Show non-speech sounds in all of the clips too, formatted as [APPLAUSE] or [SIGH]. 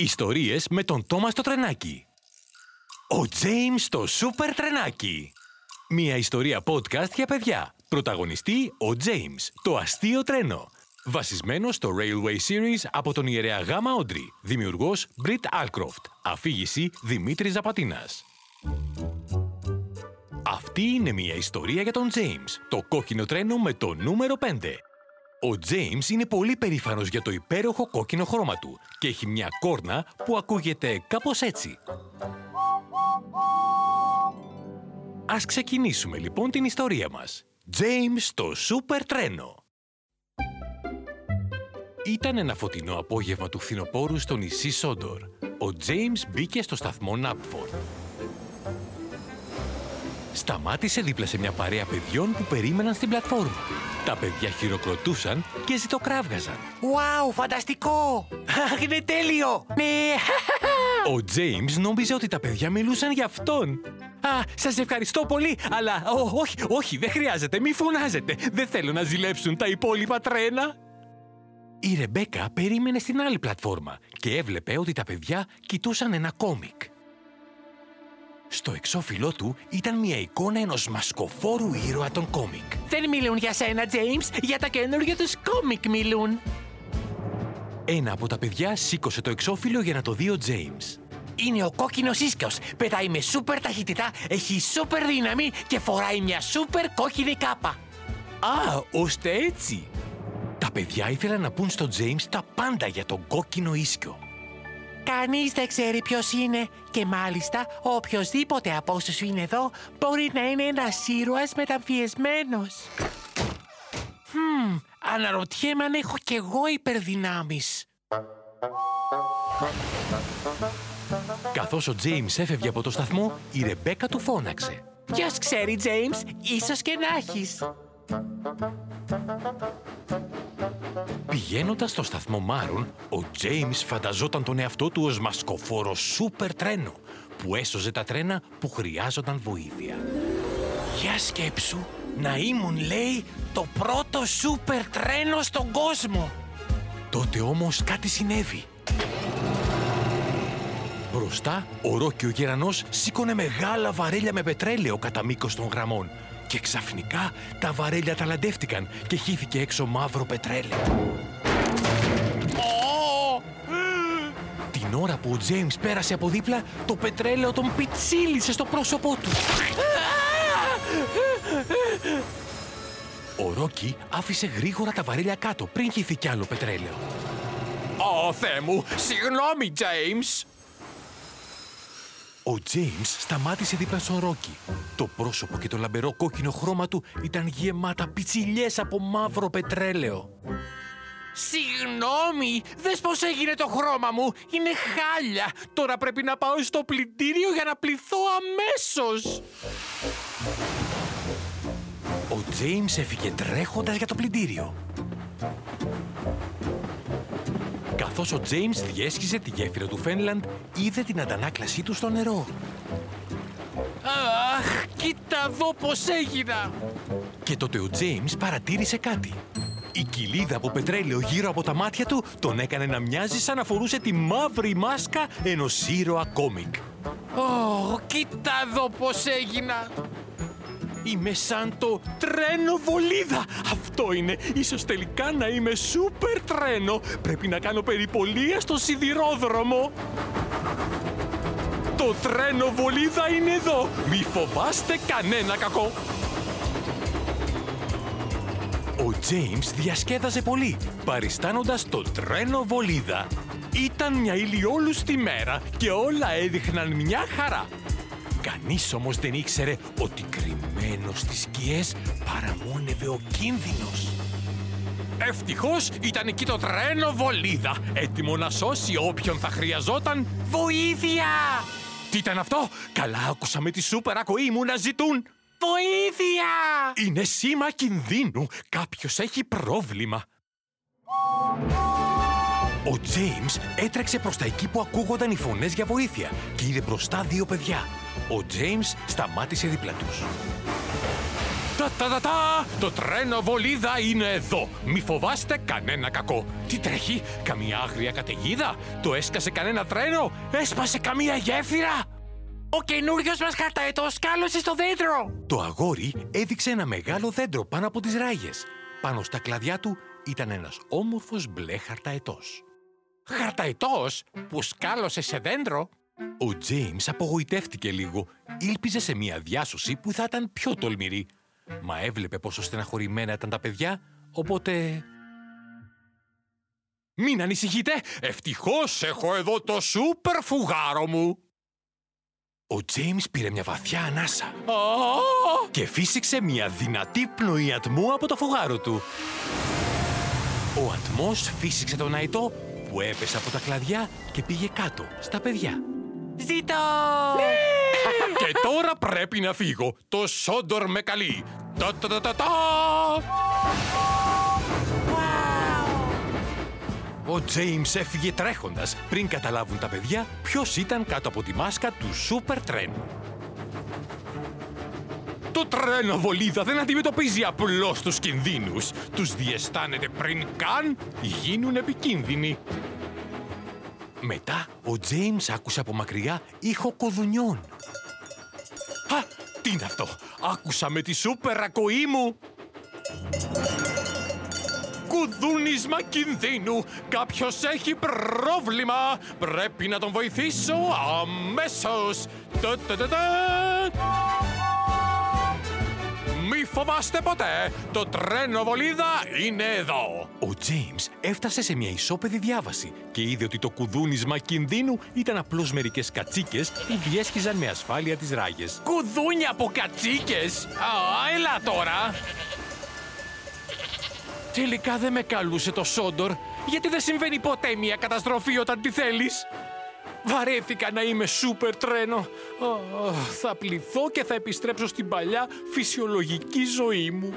Ιστορίες με τον Τόμας το τρενάκι. Ο Τζέιμς το σούπερ τρενάκι. Μια ιστορία podcast για παιδιά. Πρωταγωνιστή ο Τζέιμς, το αστείο τρένο. Βασισμένος στο Railway Series από τον ιερέα Γάμα Όντρι. Δημιουργός Brit Alcroft. Αφήγηση Δημήτρης Ζαπατίνας. Αυτή είναι μια ιστορία για τον James, το κόκκινο τρένο με το νούμερο 5. Ο James είναι πολύ περήφανος για το υπέροχο κόκκινο χρώμα του και έχει μια κόρνα που ακούγεται κάπως έτσι. Ας ξεκινήσουμε λοιπόν την ιστορία μας. James το σούπερ τρένο. Ήταν ένα φωτεινό απόγευμα του φθινοπόρου στο νησί Σόντορ. Ο James μπήκε στο σταθμό Νάπφορντ. Σταμάτησε δίπλα σε μια παρέα παιδιών που περίμεναν στην πλατφόρμα. Τα παιδιά χειροκροτούσαν και ζητοκράβγαζαν. Wow, φανταστικό! Αχ, είναι τέλειο! Ναι! Ο Τζέιμς νόμιζε ότι τα παιδιά μιλούσαν για αυτόν. Α, σας ευχαριστώ πολύ, αλλά ό, όχι, όχι, δεν χρειάζεται, μη φωνάζετε. Δεν θέλω να ζηλέψουν τα υπόλοιπα τρένα. Η Ρεμπέκα περίμενε στην άλλη πλατφόρμα και έβλεπε ότι τα παιδιά κοιτούσαν ένα κόμικ. Στο εξώφυλλό του ήταν μια εικόνα ενός μασκοφόρου ήρωα των κόμικ. Δεν μιλούν για σένα, James, για τα καινούργια τους κόμικ μιλούν. Ένα από τα παιδιά σήκωσε το εξώφυλλο για να το δει ο James. Είναι ο κόκκινος ίσκιος. Πετάει με σούπερ ταχύτητα, έχει σούπερ δύναμη και φοράει μια σούπερ κόκκινη κάπα. Α, ώστε έτσι. Τα παιδιά ήθελαν να πούν στο James τα πάντα για τον κόκκινο ίσκιο. Κανείς δεν ξέρει ποιος είναι και μάλιστα οποιοδήποτε από όσους είναι εδώ μπορεί να είναι ένας ήρωας μεταμφιεσμένος. Χμ, αναρωτιέμαι αν έχω κι εγώ υπερδυνάμεις. Καθώς ο James έφευγε από το σταθμό, η Ρεμπέκα του φώναξε. Ποιος ξέρει, James, ίσως και να έχεις. Πηγαίνοντας στο σταθμό Μάρον, ο James φανταζόταν τον εαυτό του ως μασκοφόρο σούπερ τρένο που έσωζε τα τρένα που χρειάζονταν βοήθεια. Για σκέψου, να ήμουν, λέει, το πρώτο σούπερ τρένο στον κόσμο. Τότε όμως κάτι συνέβη. Μπροστά, ο Ρόκι ο Γερανός σήκωνε μεγάλα βαρέλια με πετρέλαιο κατά μήκος των γραμμών και ξαφνικά τα βαρέλια ταλαντεύτηκαν και χύθηκε έξω μαύρο πετρέλαιο. Που ο Τζέιμς πέρασε από δίπλα, το πετρέλαιο τον πιτσίλησε στο πρόσωπό του. Ο Ρόκι άφησε γρήγορα τα βαρέλια κάτω πριν χυθεί κι άλλο πετρέλαιο. Ω, Θεέ μου, συγγνώμη, James. Ο James σταμάτησε δίπλα στον Ρόκι. Το πρόσωπο και το λαμπερό κόκκινο χρώμα του ήταν γεμάτα πιτσιλιές από μαύρο πετρέλαιο. Συγγνώμη, δες πως έγινε το χρώμα μου. Είναι χάλια. Τώρα πρέπει να πάω στο πλυντήριο για να πληθώ αμέσως. Ο James έφυγε τρέχοντας για το πλυντήριο. Καθώς ο James διέσχιζε τη γέφυρα του Φένλαντ, είδε την αντανάκλασή του στο νερό. Αχ, κοίτα εδώ πως έγινα. Και τότε ο James παρατήρησε κάτι. Η κοιλίδα από πετρέλαιο γύρω από τα μάτια του τον έκανε να μοιάζει σαν να φορούσε τη μαύρη μάσκα ενός ήρωα κόμικ. Ω, κοίτα εδώ πως έγινα. Είμαι σαν το τρένο βολίδα. Αυτό είναι. Ίσως τελικά να είμαι σούπερ τρένο. Πρέπει να κάνω περιπολία στο σιδηρόδρομο. Το τρένο βολίδα είναι εδώ. Μη φοβάστε κανένα κακό. Ο James διασκέδαζε πολύ, παριστάνοντας το τρένο βολίδα. Ήταν μια ηλιόλουστη μέρα και όλα έδειχναν μια χαρά. Κανείς όμως δεν ήξερε ότι κρυμμένος στις σκιές παραμόνευε ο κίνδυνος. Ευτυχώς ήταν εκεί το τρένο βολίδα, έτοιμο να σώσει όποιον θα χρειαζόταν Βοήθεια! Τι ήταν αυτό; Καλά άκουσα με τη σούπερ ακοή μου να ζητούν. Βοήθεια! Είναι σήμα κινδύνου. Κάποιος έχει πρόβλημα. Ο James έτρεξε προς τα εκεί που ακούγονταν οι φωνές για βοήθεια και είδε μπροστά δύο παιδιά. Ο James σταμάτησε δίπλα τους. Τα, τα, τα, τα! Το τρένο βολίδα είναι εδώ. Μη φοβάστε κανένα κακό. Τι τρέχει, καμία άγρια καταιγίδα; Το έσκασε κανένα τρένο; Έσπασε καμία γέφυρα; Ο καινούριος μας χαρταετός σκάλωσε στο δέντρο! Το αγόρι έδειξε ένα μεγάλο δέντρο πάνω από τις ράγες. Πάνω στα κλαδιά του ήταν ένας όμορφος μπλε χαρταετός. Χαρταετός που σκάλωσε σε δέντρο; Ο Τζέιμς απογοητεύτηκε λίγο. Ήλπιζε σε μια διάσωση που θα ήταν πιο τολμηρή. Μα έβλεπε πόσο στεναχωρημένα ήταν τα παιδιά, οπότε... Μην ανησυχείτε, ευτυχώς έχω εδώ το σούπερ φουγάρο μου. Ο Τζέιμς πήρε μια βαθιά ανάσα Α, και φύσηξε μια δυνατή πνοή ατμού από το φουγάρο του. Ο ατμός φύσηξε τον αητό που έπεσε από τα κλαδιά και πήγε κάτω στα παιδιά. Ζήτω! Και τώρα πρέπει να φύγω. Το Σόντορ με καλεί. Τα τα τα τα τα. Ο Τζέιμς έφυγε τρέχοντας πριν καταλάβουν τα παιδιά ποιος ήταν κάτω από τη μάσκα του σούπερ τρένου. Το τρένο βολίδα δεν αντιμετωπίζει απλώς τους κινδύνους. Τους διαισθάνεται πριν καν γίνουν επικίνδυνοι. Μετά ο Τζέιμς άκουσε από μακριά ήχο κοδουνιών. Α, τι είναι αυτό. Άκουσα με τη σούπερ ακοή μου. Κουδούνισμα κινδύνου. Κάποιος έχει πρόβλημα. Πρέπει να τον βοηθήσω αμέσως. Τα, τα, τα, τα. Μη φοβάστε ποτέ. Το τρένο βολίδα είναι εδώ. Ο Τζέιμς έφτασε σε μια ισόπεδη διάβαση και είδε ότι το κουδούνισμα κινδύνου ήταν απλώς μερικές κατσίκες που διέσχιζαν με ασφάλεια τις ράγες. Κουδούνια από κατσίκες. Α, έλα τώρα. Τελικά δεν με καλούσε το Σόντορ. Γιατί δεν συμβαίνει ποτέ μια καταστροφή όταν τη θέλεις. Βαρέθηκα να είμαι σούπερ τρένο. Α, θα πληθώ και θα επιστρέψω στην παλιά φυσιολογική ζωή μου.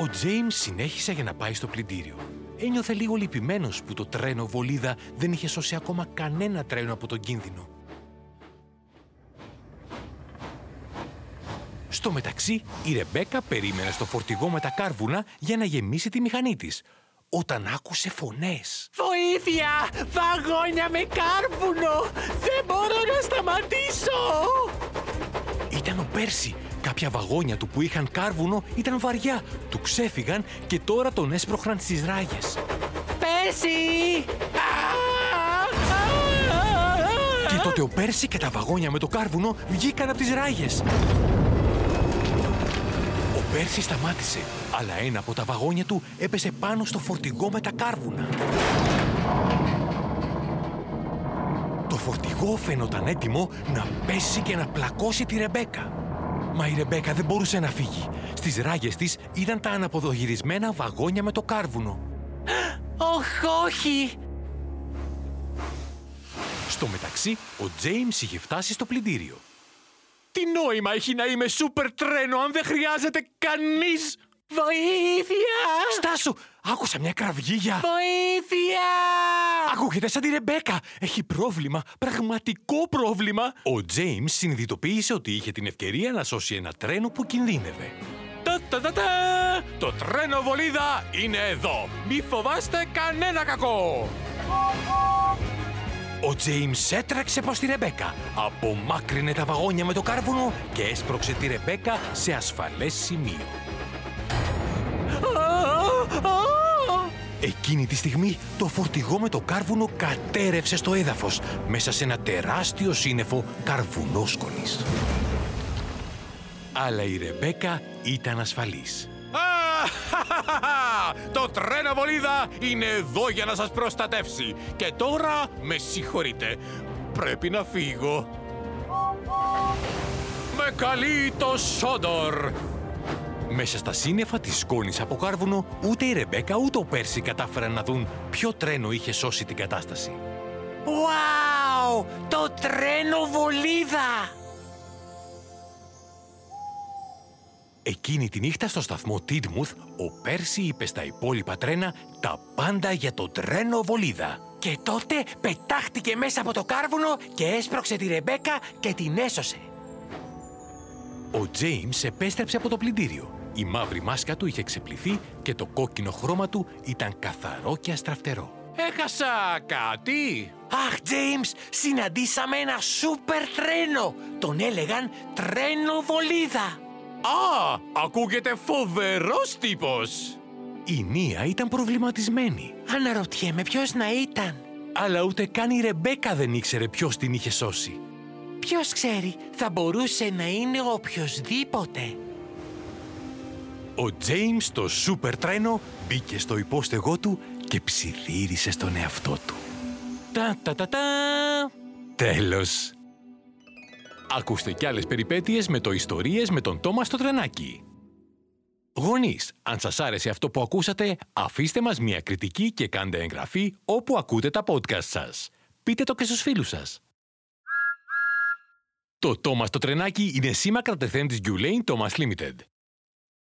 Ο Τζέιμς συνέχισε για να πάει στο πλυντήριο. Ένιωθε λίγο λυπημένος που το τρένο βολίδα δεν είχε σώσει ακόμα κανένα τρένο από τον κίνδυνο. Στο μεταξύ, η Ρεμπέκα περίμενε στο φορτηγό με τα κάρβουνα για να γεμίσει τη μηχανή της, όταν άκουσε φωνές. Βοήθεια! Βαγόνια με κάρβουνο! Δεν μπορώ να σταματήσω! Ήταν ο Πέρσι. Κάποια βαγόνια του που είχαν κάρβουνο ήταν βαριά. Του ξέφυγαν και τώρα τον έσπροχναν στις ράγες. Πέρσι! Α, α, α, Και τότε ο Πέρσι και τα βαγόνια με το κάρβουνο βγήκαν από τις ράγες. Ο Πέρσι σταμάτησε, αλλά ένα από τα βαγόνια του έπεσε πάνω στο φορτηγό με τα κάρβουνα. Το φορτηγό φαίνονταν έτοιμο να πέσει και να πλακώσει τη Ρεμπέκα. Μα η Ρεμπέκα δεν μπορούσε να φύγει. Στις ράγες της ήταν τα αναποδογυρισμένα βαγόνια με το κάρβουνο. Ωχ, όχι! Στο μεταξύ, ο Τζέιμς είχε φτάσει στο πλυντήριο. Τι νόημα έχει να είμαι σούπερ τρένο αν δεν χρειάζεται κανείς. Βοήθεια! Στάσου! Άκουσα μια κραυγή για... Βοήθεια! Ακούγεται σαν τη Ρεμπέκα. Έχει πρόβλημα. Πραγματικό πρόβλημα. Ο Τζέιμς συνειδητοποίησε ότι είχε την ευκαιρία να σώσει ένα τρένο που κινδύνευε. Τα, τα, τα, τα. Το τρένο βολίδα είναι εδώ. Μη φοβάστε κανένα κακό. Ο Τζέιμς έτρεξε προς τη Ρεμπέκα, απομάκρυνε τα βαγόνια με το κάρβουνο και έσπρωξε τη Ρεμπέκα σε ασφαλές σημείο. Εκείνη τη στιγμή το φορτηγό με το κάρβουνο κατέρευσε στο έδαφος μέσα σε ένα τεράστιο σύννεφο καρβουνόσκονης. Αλλά η Ρεμπέκα ήταν ασφαλής. [LAUGHS] Α, χαχαχαχα. Το τρένο βολίδα είναι εδώ για να σας προστατεύσει. Και τώρα με συγχωρείτε. Πρέπει να φύγω. Με καλεί το Σόντορ. Μέσα στα σύννεφα της σκόνης από κάρβουνο, ούτε η Ρεμπέκα ούτε ο Πέρσι κατάφεραν να δουν ποιο τρένο είχε σώσει την κατάσταση. Wow! Το τρένο βολίδα! Εκείνη τη νύχτα στο σταθμό Τίτμουθ, ο Πέρσι είπε στα υπόλοιπα τρένα τα πάντα για το τρένο βολίδα. Και τότε πετάχτηκε μέσα από το κάρβουνο και έσπρωξε τη Ρεμπέκα και την έσωσε. Ο James επέστρεψε από το πλυντήριο. Η μαύρη μάσκα του είχε ξεπληθεί και το κόκκινο χρώμα του ήταν καθαρό και αστραφτερό. Έχασα κάτι. Αχ, James, συναντήσαμε ένα σούπερ τρένο. Τον έλεγαν τρένο βολίδα. Α, ακούγεται φοβερός τύπος. Η Νία ήταν προβληματισμένη. Αναρωτιέμαι ποιος να ήταν. Αλλά ούτε καν η Ρεμπέκα δεν ήξερε ποιος την είχε σώσει. Ποιος ξέρει, θα μπορούσε να είναι οποιοδήποτε. Ο Τζέιμς το σούπερ τρένο μπήκε στο υπόστεγό του και ψιθύρισε στον εαυτό του. Τα τα τα τα. Τέλος. Ακούστε κι άλλες περιπέτειες με το ιστορίες με τον Τόμας στο τρενάκι. Γονείς, αν σας άρεσε αυτό που ακούσατε, αφήστε μας μια κριτική και κάντε εγγραφή όπου ακούτε τα podcast σας. Πείτε το και στους φίλους σας. Το Thomas το τρενάκι είναι σήμα κρατεθέν της Gulane Thomas Limited.